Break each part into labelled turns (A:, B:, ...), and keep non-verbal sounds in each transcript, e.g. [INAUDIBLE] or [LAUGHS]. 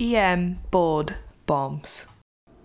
A: EM board bombs.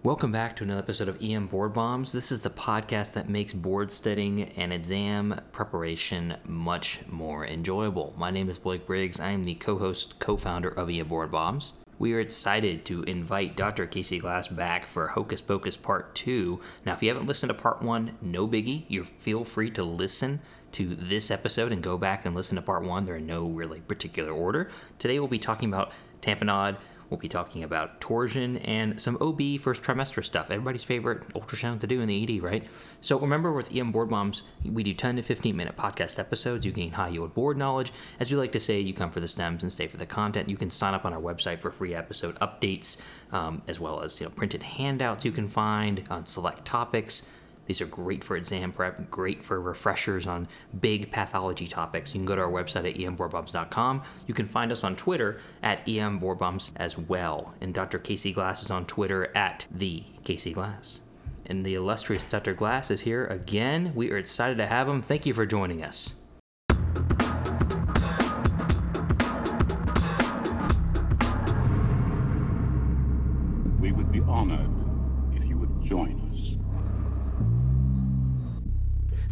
B: Welcome back to another episode of EM Board Bombs. This is the podcast that makes board studying and exam preparation much more enjoyable. My name is Blake Briggs. I am the co host, co founder of EM Board Bombs. We are excited to invite Dr. Casey Glass back for Hocus Pocus Part 2. Now, if you haven't listened to Part 1, no biggie. You feel free to listen to this episode and go back and listen to Part 1. They're in no really particular order. Today, we'll be talking about tamponade We'll be talking about torsion and some OB first trimester stuff. Everybody's favorite ultrasound to do in the ED, right? So remember with EM Board Bombs, we do 10 to 15 minute podcast episodes. You gain high yield board knowledge. As we like to say, you come for the stems and stay for the content. You can sign up on our website for free episode updates, um, as well as you know printed handouts you can find on select topics. These are great for exam prep, great for refreshers on big pathology topics. You can go to our website at emboardbombs.com. You can find us on Twitter at emboardbombs as well. And Dr. Casey Glass is on Twitter at the Casey Glass. And the illustrious Dr. Glass is here again. We are excited to have him. Thank you for joining us.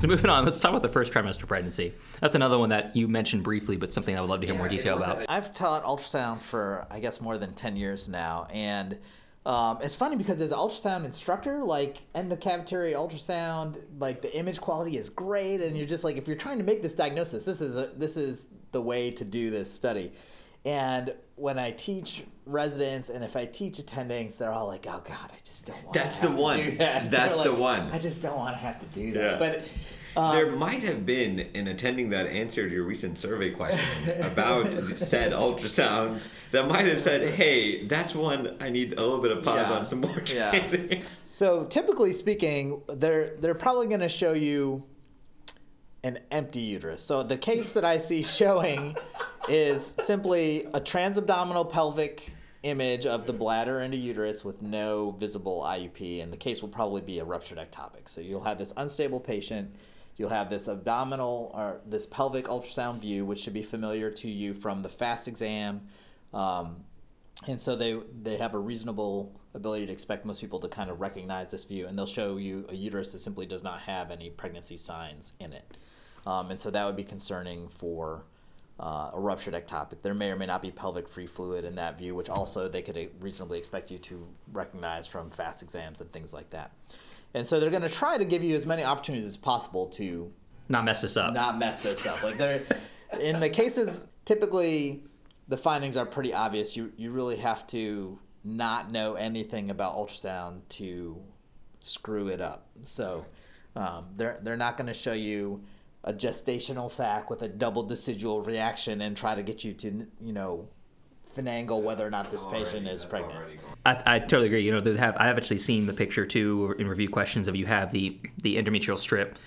B: So moving on, let's talk about the first trimester pregnancy. That's another one that you mentioned briefly, but something I would love to hear more detail about.
C: I've taught ultrasound for I guess more than ten years now, and um, it's funny because as an ultrasound instructor, like endocavitary ultrasound, like the image quality is great, and you're just like, if you're trying to make this diagnosis, this is a, this is the way to do this study. And when I teach residents and if I teach attendings, they're all like, "Oh God, I just don't want."
D: That's
C: to
D: the
C: have to
D: one.
C: do that." [LAUGHS]
D: That's
C: They're
D: the one.
C: I just don't want to have to do
D: Yeah.
C: that. But um,
D: there might have been an attending that answered your recent survey question about [LAUGHS] said ultrasounds that might have said, "Hey, that's one I need a little bit of pause
C: Yeah.
D: on some more
C: Yeah. So typically speaking, they're they're probably going to show you an empty uterus. So the case that I see showing is simply a transabdominal pelvic image of the bladder and a uterus with no visible IUP, and the case will probably be a ruptured ectopic. So you'll have this unstable patient. You'll have this abdominal or this pelvic ultrasound view, which should be familiar to you from the FAST exam. Um, and so they they have a reasonable ability to expect most people to kind of recognize this view and they'll show you a uterus that simply does not have any pregnancy signs in it. Um, and so that would be concerning for uh, a ruptured ectopic. There may or may not be pelvic free fluid in that view which also they could uh, reasonably expect you to recognize from fast exams and things like that and so they're going to try to give you as many opportunities as possible to
B: Not mess this up.
C: not mess this up. Like they're in the cases typically the findings are pretty obvious. You you really have to not know anything about ultrasound to screw it up. So um, they're they're not going to show you a gestational sac with a double decidual reaction and try to get you to you know finagle whether or not this patient is pregnant.
B: I, I totally agree. You know, they have I have actually seen the picture too in review questions of you have the the endometrial strip,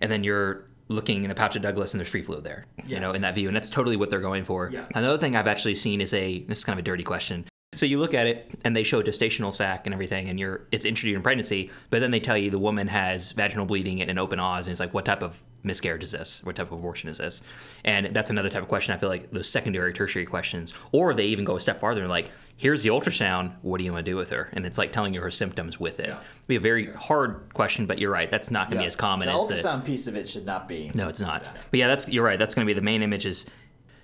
B: and then you're looking in the pouch of Douglas and there's free fluid there. You know, in that view, and that's totally what they're going for.
C: Yeah.
B: Another thing I've actually seen is a this is kind of a dirty question. So you look at it and they show a gestational sac and everything, and you're it's intrauterine pregnancy, but then they tell you the woman has vaginal bleeding and an open os, and it's like, what type of miscarriage is this? What type of abortion is this? And that's another type of question. I feel like those secondary, tertiary questions, or they even go a step farther and like, here's the ultrasound. What do you want to do with her? And it's like telling you her symptoms with it. It'd be a very hard question, but you're right. That's not going to be as common
C: the
B: as
C: ultrasound piece of it should not be.
B: no, it's not. But yeah, that's you're right. That's going to be the main image is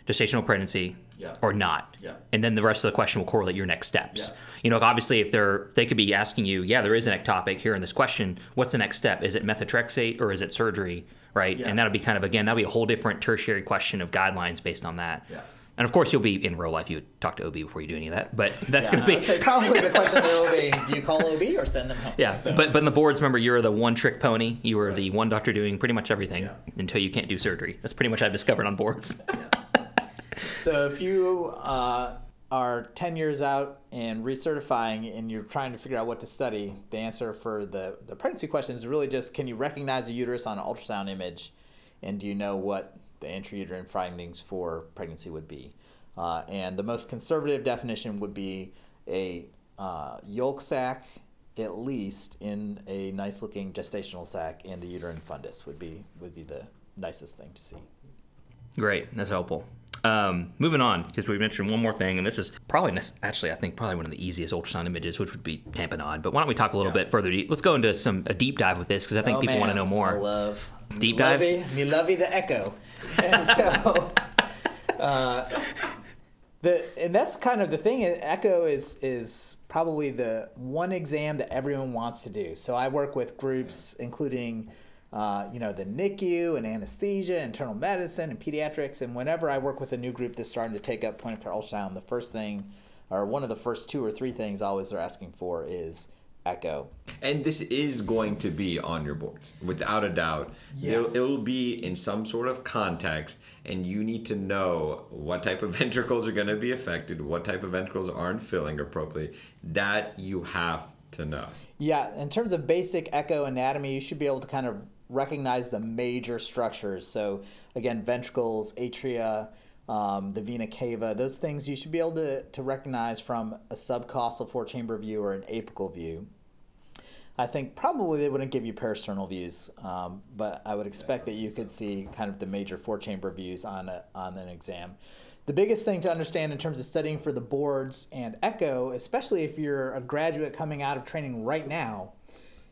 B: gestational pregnancy
C: Yeah.
B: or not.
C: Yeah.
B: And then the rest of the question will correlate your next steps.
C: Yeah.
B: You know, obviously, if they're they could be asking you, yeah, there is an ectopic here in this question. What's the next step? Is it methotrexate or is it surgery? Right.
C: Yeah.
B: And that'll be kind of again that'll be a whole different tertiary question of guidelines based on that.
C: Yeah.
B: And of course, you'll be in real life. You would talk to OB before you do any of that. But [LAUGHS] that's
C: Yeah,
B: going to be
C: say probably the question will be: Do you call OB or send them home?
B: yeah,
C: So-
B: but but in the boards, remember, you're the one trick pony. You are the one doctor doing pretty much everything
C: Yeah.
B: until you can't do surgery. That's pretty much I've discovered on boards. [LAUGHS]
C: So if you uh, are 10 years out and recertifying and you're trying to figure out what to study, the answer for the, the pregnancy question is really just can you recognize a uterus on an ultrasound image and do you know what the intrauterine findings for pregnancy would be? Uh, and the most conservative definition would be a uh, yolk sac at least in a nice looking gestational sac and the uterine fundus would be would be the nicest thing to see.
B: Great, that's helpful. Um, moving on, because we mentioned one more thing, and this is probably actually I think probably one of the easiest ultrasound images, which would be tamponade. But why don't we talk a little bit further? Deep? Let's go into some a deep dive with this because I think
C: Oh,
B: people want to know more.
C: I love
B: Deep dives?
C: Me lovey the echo. [LAUGHS] And so, uh, the and that's kind of the thing. Echo is is probably the one exam that everyone wants to do. So I work with groups including. Uh, you know the NICU and anesthesia, internal medicine, and pediatrics. And whenever I work with a new group that's starting to take up point of care ultrasound, the first thing, or one of the first two or three things, always they're asking for is echo.
D: And this is going to be on your boards, without a doubt. It'll,
C: Yes.
D: it'll be in some sort of context, and you need to know what type of [LAUGHS] ventricles are going to be affected, what type of ventricles aren't filling appropriately. That you have to know.
C: Yeah, in terms of basic echo anatomy, you should be able to kind of recognize the major structures. So, again, ventricles, atria, um, the vena cava, those things you should be able to, to recognize from a subcostal four chamber view or an apical view. I think probably they wouldn't give you parasternal views, um, but I would expect that you could see kind of the major four chamber views on, a, on an exam. The biggest thing to understand in terms of studying for the boards and echo, especially if you're a graduate coming out of training right now,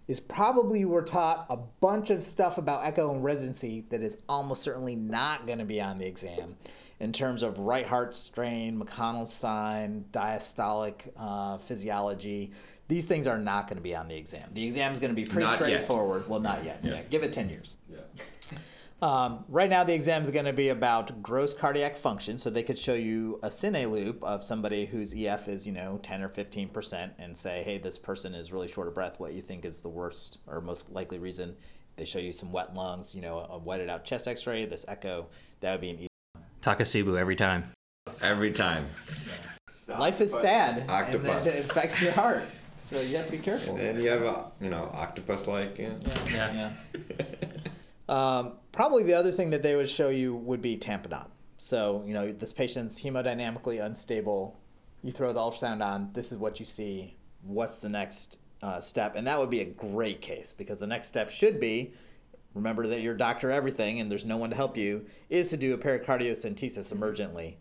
C: is probably we're taught a bunch of stuff about echo and residency that is almost certainly not going to be on the exam in terms of right heart strain, McConnell's sign, diastolic uh, physiology. These things are not going to be on the exam. The exam is going to be pretty
D: Not yet.
C: straightforward. Well, not yet.
D: Yes.
C: Yeah, give it 10 years. Um, right now, the exam is going to be about gross cardiac function. So they could show you a cine loop of somebody whose EF is, you know, 10 or 15% and say, hey, this person is really short of breath. What you think is the worst or most likely reason? They show you some wet lungs, you know, a wetted out chest x ray, this echo. That would be an E.
B: Takotsubo every time.
D: Every time.
C: Life is sad. And
D: Octopus.
C: it [LAUGHS] affects your heart. So you have to be careful.
D: And you have a, you know, octopus like. Yeah.
C: Yeah. [LAUGHS] um, probably the other thing that they would show you would be tamponade. So, you know, this patient's hemodynamically unstable. You throw the ultrasound on, this is what you see. What's the next uh, step? And that would be a great case because the next step should be remember that you're doctor everything and there's no one to help you is to do a pericardiocentesis emergently.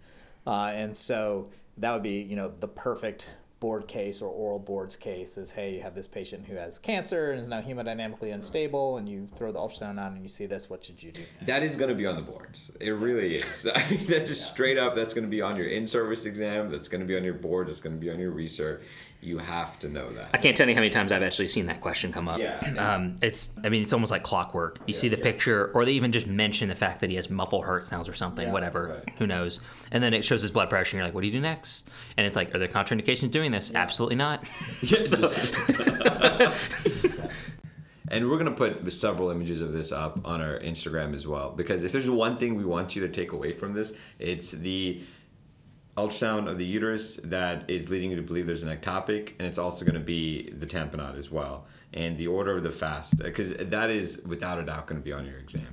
C: Uh, and so that would be, you know, the perfect board case or oral boards case is, hey, you have this patient who has cancer and is now hemodynamically unstable, and you throw the ultrasound on and you see this. What should you do? next?
D: That is going to be on the boards. It really is. [LAUGHS] I mean, that's just straight up. That's going to be on your in-service exam. That's going to be on your boards. It's going to be on your research. You have to know that.
B: I can't tell you how many times I've actually seen that question come up.
D: Yeah. [CLEARS THROAT]
B: Um, it's, I mean, it's almost like clockwork. You see the picture, or they even just mention the fact that he has muffled heart sounds or something,
C: Yeah,
B: whatever.
D: right.
B: Who knows? And then it shows his blood pressure, and you're like, what do you do next? And it's like, are there contraindications doing this? Absolutely not. [LAUGHS]
D: Yes. [LAUGHS] and we're gonna put several images of this up on our Instagram as well because if there's one thing we want you to take away from this, it's the ultrasound of the uterus that is leading you to believe there's an ectopic, and it's also going to be the tamponade as well, and the order of the fast because that is without a doubt going to be on your exam.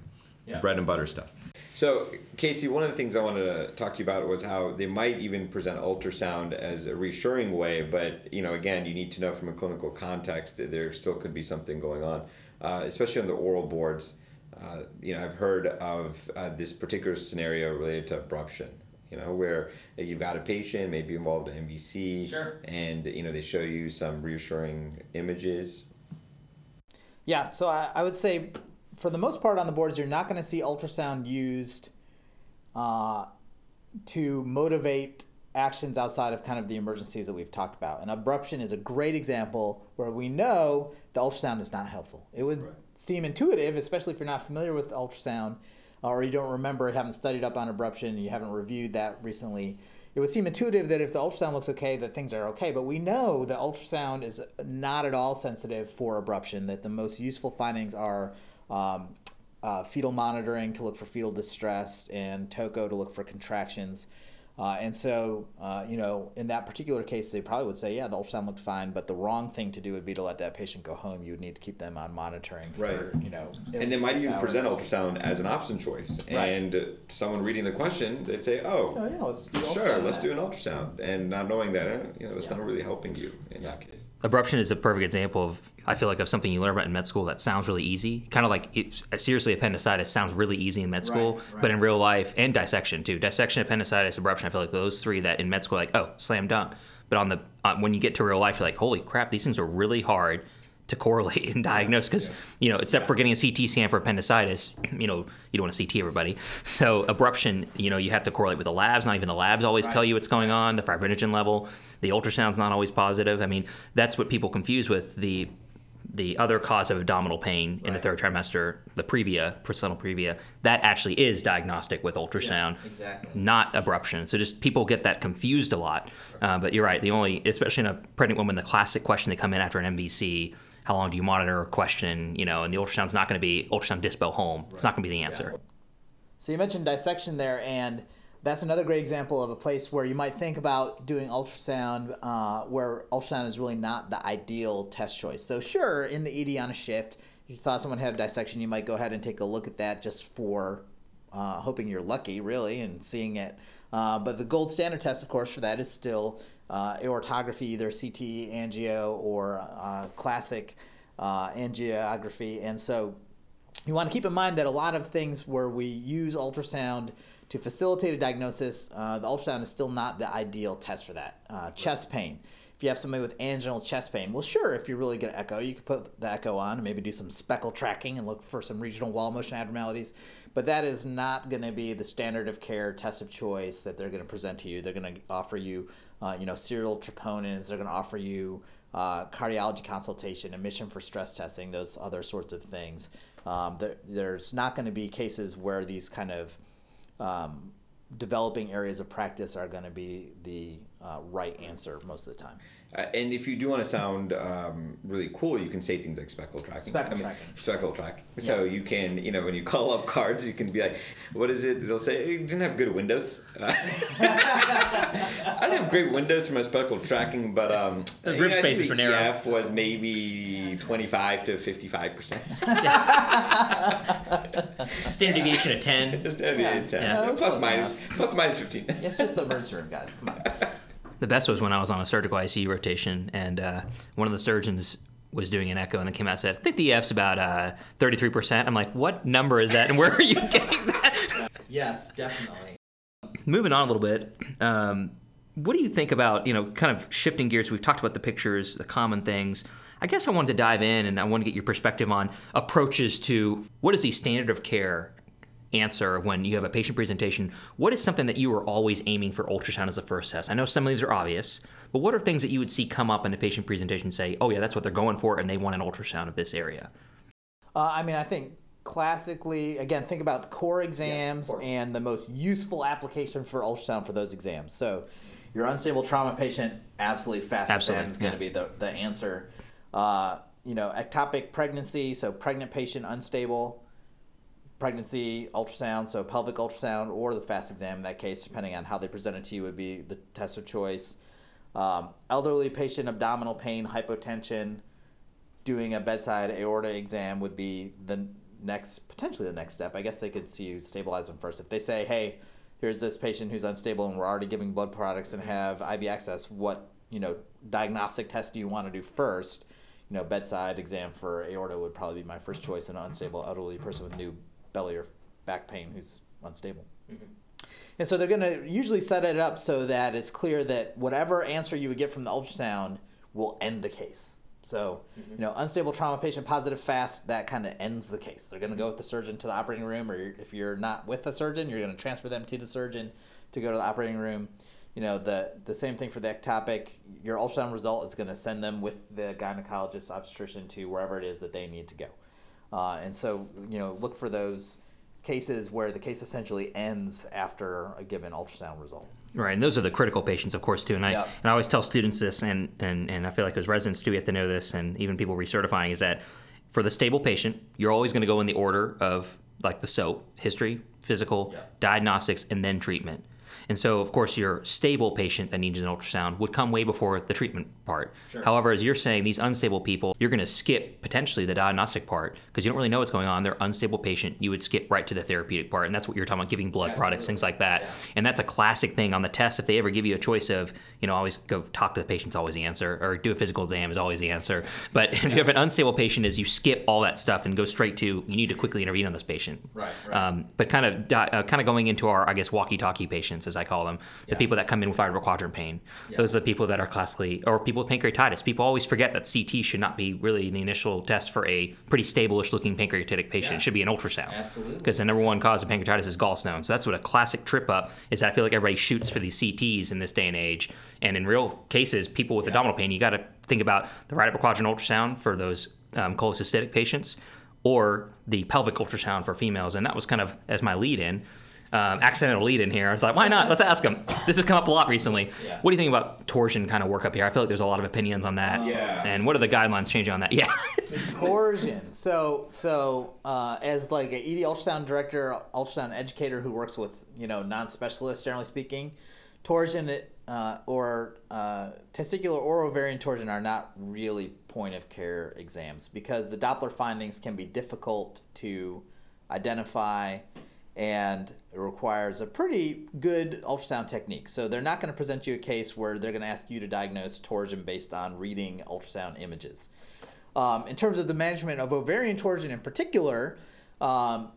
C: Yeah.
D: Bread and butter stuff. So, Casey, one of the things I wanted to talk to you about was how they might even present ultrasound as a reassuring way, but you know, again, you need to know from a clinical context that there still could be something going on, uh, especially on the oral boards. Uh, you know, I've heard of uh, this particular scenario related to abruption. You know, where you've got a patient maybe involved in MVC,
C: Sure.
D: and you know they show you some reassuring images.
C: Yeah, so I, I would say for the most part on the boards, you're not going to see ultrasound used uh, to motivate actions outside of kind of the emergencies that we've talked about. And abruption is a great example where we know the ultrasound is not helpful. It would seem intuitive, especially if you're not familiar with ultrasound or you don't remember, haven't studied up on abruption, you haven't reviewed that recently. It would seem intuitive that if the ultrasound looks okay, that things are okay. But we know that ultrasound is not at all sensitive for abruption. That the most useful findings are um, uh, fetal monitoring to look for fetal distress and TOCO to look for contractions. Uh, and so, uh, you know, in that particular case, they probably would say, yeah, the ultrasound looked fine, but the wrong thing to do would be to let that patient go home. You would need to keep them on monitoring for,
D: Right.
C: you know,
D: and they might even
C: hours.
D: present ultrasound as an option choice.
C: Right.
D: And uh, to someone reading the question, they'd say, "Oh,
C: Oh, yeah, let's do
D: sure, let's
C: on
D: do an ultrasound," and not knowing that, eh, you know, it's
C: Yeah.
D: not really helping you in
C: Yeah.
D: that case.
B: Abruption is a perfect example of, I feel like, of something you learn about in med school that sounds really easy. Kind of like, seriously, appendicitis sounds really easy in med school,
C: Right, right.
B: but in real life, and dissection too. Dissection, appendicitis, abruption, I feel like those three that in med school, like, oh, slam dunk. But on the uh, when you get to real life, you're like, holy crap, these things are really hard to correlate and diagnose because you know except for getting a CT scan for appendicitis you know you don't want to CT everybody [LAUGHS] so abruption you know you have to correlate with the labs not even the labs always tell you what's going on the fibrinogen level the ultrasound's not always positive I mean that's what people confuse with the the other cause of abdominal pain in the third trimester the previa placental previa that actually is diagnostic with ultrasound
C: exactly.
B: not abruption. So just people get that confused a lot. Uh, but you're right. The only, especially in a pregnant woman, the classic question they come in after an MVC, how long do you monitor? A question, you know, and the ultrasound's not going to be ultrasound dispo home. It's not going to be the answer.
C: So you mentioned dissection there, and that's another great example of a place where you might think about doing ultrasound, uh, where ultrasound is really not the ideal test choice. So sure, in the ED on a shift, if you thought someone had a dissection, you might go ahead and take a look at that just for uh, hoping you're lucky, really, and seeing it. Uh, but the gold standard test, of course, for that is still uh, aortography, either CT angio or uh, classic uh, angiography, and so you want to keep in mind that a lot of things where we use ultrasound to facilitate a diagnosis, uh, the ultrasound is still not the ideal test for that. Uh, chest pain. If you have somebody with anginal chest pain, well, sure, if you're really good at echo, you could put the echo on and maybe do some speckle tracking and look for some regional wall motion abnormalities. But that is not going to be the standard of care test of choice that they're going to present to you. They're going to offer you, uh, you know, serial troponins. They're going to offer you uh, cardiology consultation, admission for stress testing, those other sorts of things. Um, there, there's not going to be cases where these kind of um, developing areas of practice are going to be the uh, right answer most of the time.
D: Uh, and if you do want to sound um, really cool, you can say things like speckle tracking.
C: Speckle tracking.
D: Speckle track. So you can, you know, when you [LAUGHS] call up cards, you can be like, what is it? They'll say, it didn't have good windows. Uh, [LAUGHS] I didn't have great windows for my speckle tracking, but um,
B: The
D: you
B: rib
D: know, I think
B: spaces
D: the
B: were narrow.
D: EF was maybe 25 to 55%. [LAUGHS]
B: Standard deviation of 10.
D: Just at
C: Yeah.
D: 10.
C: Yeah, that's
D: Plus
C: close
D: minus,
C: enough.
D: plus minus 15.
C: It's just the emergency room, guys. Come on.
B: The best was when I was on a surgical ICU rotation, and uh, one of the surgeons was doing an echo, and then came out and said, "I think the EF's about uh, 33%." I'm like, "What number is that? And where are you [LAUGHS] getting that?"
C: Yes, definitely.
B: moving on a little bit um, what do you think about you know kind of shifting gears we've talked about the pictures the common things i guess i wanted to dive in and i want to get your perspective on approaches to what is the standard of care answer when you have a patient presentation what is something that you are always aiming for ultrasound as the first test i know some of these are obvious but what are things that you would see come up in a patient presentation say oh yeah that's what they're going for and they want an ultrasound of this area
C: Uh, I mean, I think classically, again, think about the core exams
D: course.
C: and the most useful application for ultrasound for those exams. So, your unstable trauma patient, absolutely fast
B: Absolutely,
C: exam is going to be the, the answer. Uh, you know, ectopic pregnancy, so pregnant patient, unstable pregnancy ultrasound, so pelvic ultrasound or the fast exam in that case, depending on how they present it to you, would be the test of choice. Um, elderly patient, abdominal pain, hypotension, doing a bedside aorta exam would be the next potentially the next step. I guess they could see you stabilize them first. If they say, "Hey, here's this patient who's unstable and we're already giving blood products and have IV access, what, you know, diagnostic test do you want to do first? You know, bedside exam for aorta would probably be my first choice in an unstable elderly person with new belly or back pain who's unstable. Mm-hmm. And so they're going to usually set it up so that it's clear that whatever answer you would get from the ultrasound will end the case. So, mm-hmm. you know, unstable trauma patient, positive fast, that kind of ends the case. They're going to go with the surgeon to the operating room, or if you're not with the surgeon, you're going to transfer them to the surgeon to go to the operating room. You know, the the same thing for the ectopic. Your ultrasound result is going to send them with the gynecologist, obstetrician to wherever it is that they need to go. Uh, and so, you know, look for those cases where the case essentially ends after a given ultrasound result.
B: Right, and those are the critical patients, of course, too. And I
C: Yep.
B: and I always tell students this, and, and and I feel like as residents too, we have to know this, and even people recertifying is that for the stable patient, you're always going to go in the order of like the SOAP: history, physical,
C: Yep.
B: diagnostics, and then treatment. And so, of course, your stable patient that needs an ultrasound would come way before the treatment part. However, as you're saying, these unstable people, you're going to skip potentially the diagnostic part because you don't really know what's going on. They're unstable patient. You would skip right to the therapeutic part, and that's what you're talking about, giving blood products, things like that. And that's a classic thing on the test. If they ever give you a choice of, you know, always go talk to the patient's always the answer, or do a physical exam is always the answer. But [LAUGHS] if you have an unstable patient, is you skip all that stuff and go straight to you need to quickly intervene on this patient.
C: Right, right.
B: Um, but kind of uh, kind of going into our I guess walkie-talkie patients as I call them, the people that come in with vertebral quadrant pain. Those are the people that are classically or people with pancreatitis. People always forget that CT should not be really the initial test for a pretty stable-ish looking pancreatic patient. It should be an ultrasound.
C: Absolutely.
B: Because the number one cause of pancreatitis is gallstones. So that's what a classic trip up is. I feel like everybody shoots for these CTs in this day and age, and in real cases, people with abdominal pain, you got to think about the right upper quadrant ultrasound for those um, cholecystitic patients, or the pelvic ultrasound for females. And that was kind of as my lead in. Um, accidental lead in here. I was like, why not? Let's ask them. [COUGHS] This has come up a lot recently.
C: Yeah.
B: What do you think about torsion kind of work up here? I feel like there's a lot of opinions on that.
D: Yeah.
B: And what are the guidelines changing on that? Yeah. [LAUGHS]
C: Torsion. So, so uh, as like an ED ultrasound director, ultrasound educator who works with you know non-specialists, generally speaking, torsion uh, or uh, testicular or ovarian torsion are not really point of care exams because the Doppler findings can be difficult to identify and it requires a pretty good ultrasound technique. So they're not going to present you a case where they're going to ask you to diagnose torsion based on reading ultrasound images. Um, in terms of the management of ovarian torsion in particular, um,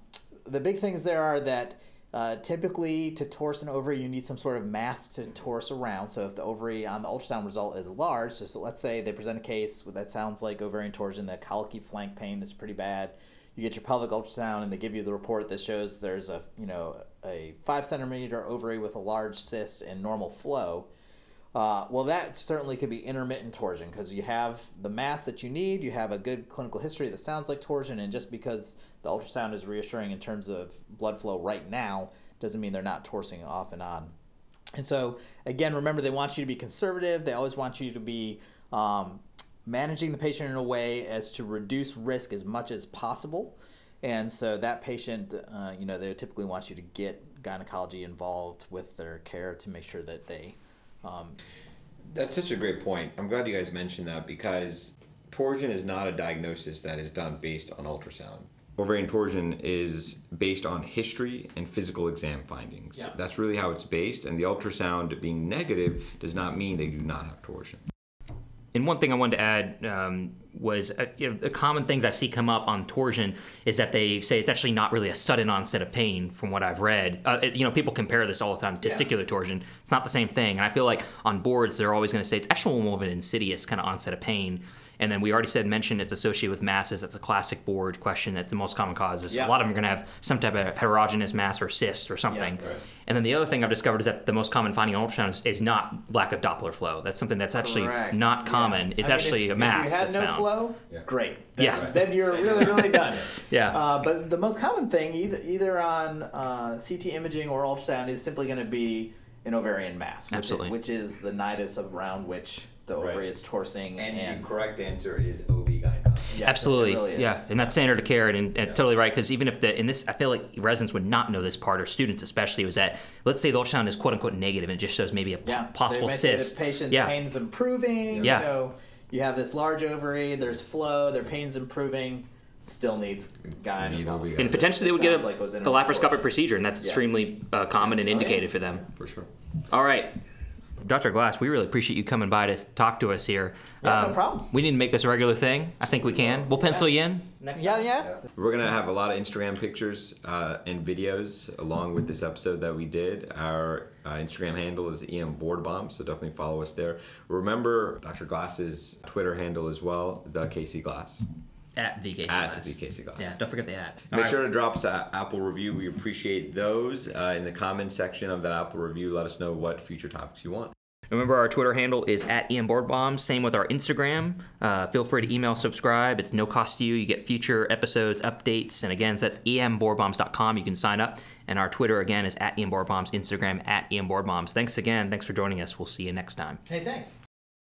C: the big things there are that uh, typically to torse an ovary, you need some sort of mass to torse around. So if the ovary on the ultrasound result is large, so, so let's say they present a case that sounds like ovarian torsion, the colicky flank pain that's pretty bad. You get your pelvic ultrasound, and they give you the report that shows there's a you know a five centimeter ovary with a large cyst and normal flow. Uh, well, that certainly could be intermittent torsion because you have the mass that you need, you have a good clinical history that sounds like torsion, and just because the ultrasound is reassuring in terms of blood flow right now doesn't mean they're not torsing off and on. And so, again, remember they want you to be conservative. They always want you to be um, managing the patient in a way as to reduce risk as much as possible. And so that patient, uh, you know, they typically want you to get gynecology involved with their care to make sure that they um,
D: That's such a great point. I'm glad you guys mentioned that because torsion is not a diagnosis that is done based on ultrasound. Ovarian torsion is based on history and physical exam findings.
C: Yeah.
D: That's really how it's based, and the ultrasound being negative does not mean they do not have torsion.
B: And one thing I wanted to add um, was uh, you know, the common things I see come up on torsion is that they say it's actually not really a sudden onset of pain, from what I've read. Uh, it- you know, people compare this all the time. Testicular torsion, it's not the same thing. And I feel like on boards they're always going to say it's actually more of an insidious kind of onset of pain. And then we already said mentioned it's associated with masses. That's a classic board question. That's the most common cause. Is
C: Yeah.
B: A lot of them are going to have some type of heterogeneous mass or cyst or something. And then the other thing I've discovered is that the most common finding on ultrasound is, is not lack of Doppler flow. That's something that's actually
C: Correct.
B: not
C: Yeah.
B: common. It's
C: I mean,
B: actually
C: if-
B: a mass.
C: If you had
B: that's
C: no
B: found.
C: Flow, great. Then,
B: Yeah.
C: Then you're really, really done. [LAUGHS]
B: Yeah.
C: Uh, but the most common thing, either either on uh, CT imaging or ultrasound, is simply going to be an ovarian mass, which,
B: Absolutely.
C: which is the nidus around which the ovary
D: Right.
C: is torsing. And, the
D: correct answer is OB gynecology.
C: Yes,
B: Absolutely,
C: really
B: yeah, and that's standard of care, and, and totally right. Because even if the in this, I feel like residents would not know this part, or students especially, was that let's say the ultrasound is quote unquote negative, and it just shows maybe a
C: Yeah,
B: possible
C: they may say
B: cyst.
C: The patient's
B: yeah,
C: pain is improving.
B: Yeah.
C: You know, you have this large ovary. There's flow. Their pain's improving. Still needs
D: Need
C: gynecology.
B: And potentially they would get a,
C: like
B: a laparoscopic
C: torsion.
B: procedure, and that's
C: Yeah.
B: extremely uh, common and
C: Oh, yeah.
B: indicated for them.
D: For sure.
B: All right. Dr. Glass, we really appreciate you coming by to talk to us here. Um,
C: no problem.
B: We need to make this a regular thing. I think we can. We'll pencil you in. Next
C: Yeah, yeah.
D: We're gonna have a lot of Instagram pictures uh, and videos along with this episode that we did. Our uh, Instagram handle is EM Board Bomb, so definitely follow us there. Remember Dr. Glass's Twitter handle as well, the Casey Glass.
B: At VKC
D: At
B: Glass.
D: the Glass.
B: Yeah, don't forget the at.
D: Make sure to drop us an Apple review. We appreciate those. Uh, in the comment section of that Apple review, let us know what future topics you want.
B: Remember, our Twitter handle is at EM Board Bombs. Same with our Instagram. Uh, feel free to email, subscribe. It's no cost to you. You get future episodes, updates, and again, that's emboardbombs.com. You can sign up. And our Twitter again is at EM Board Bombs. Instagram at EM Board Bombs. Thanks again. Thanks for joining us. We'll see you next time.
C: Hey, thanks.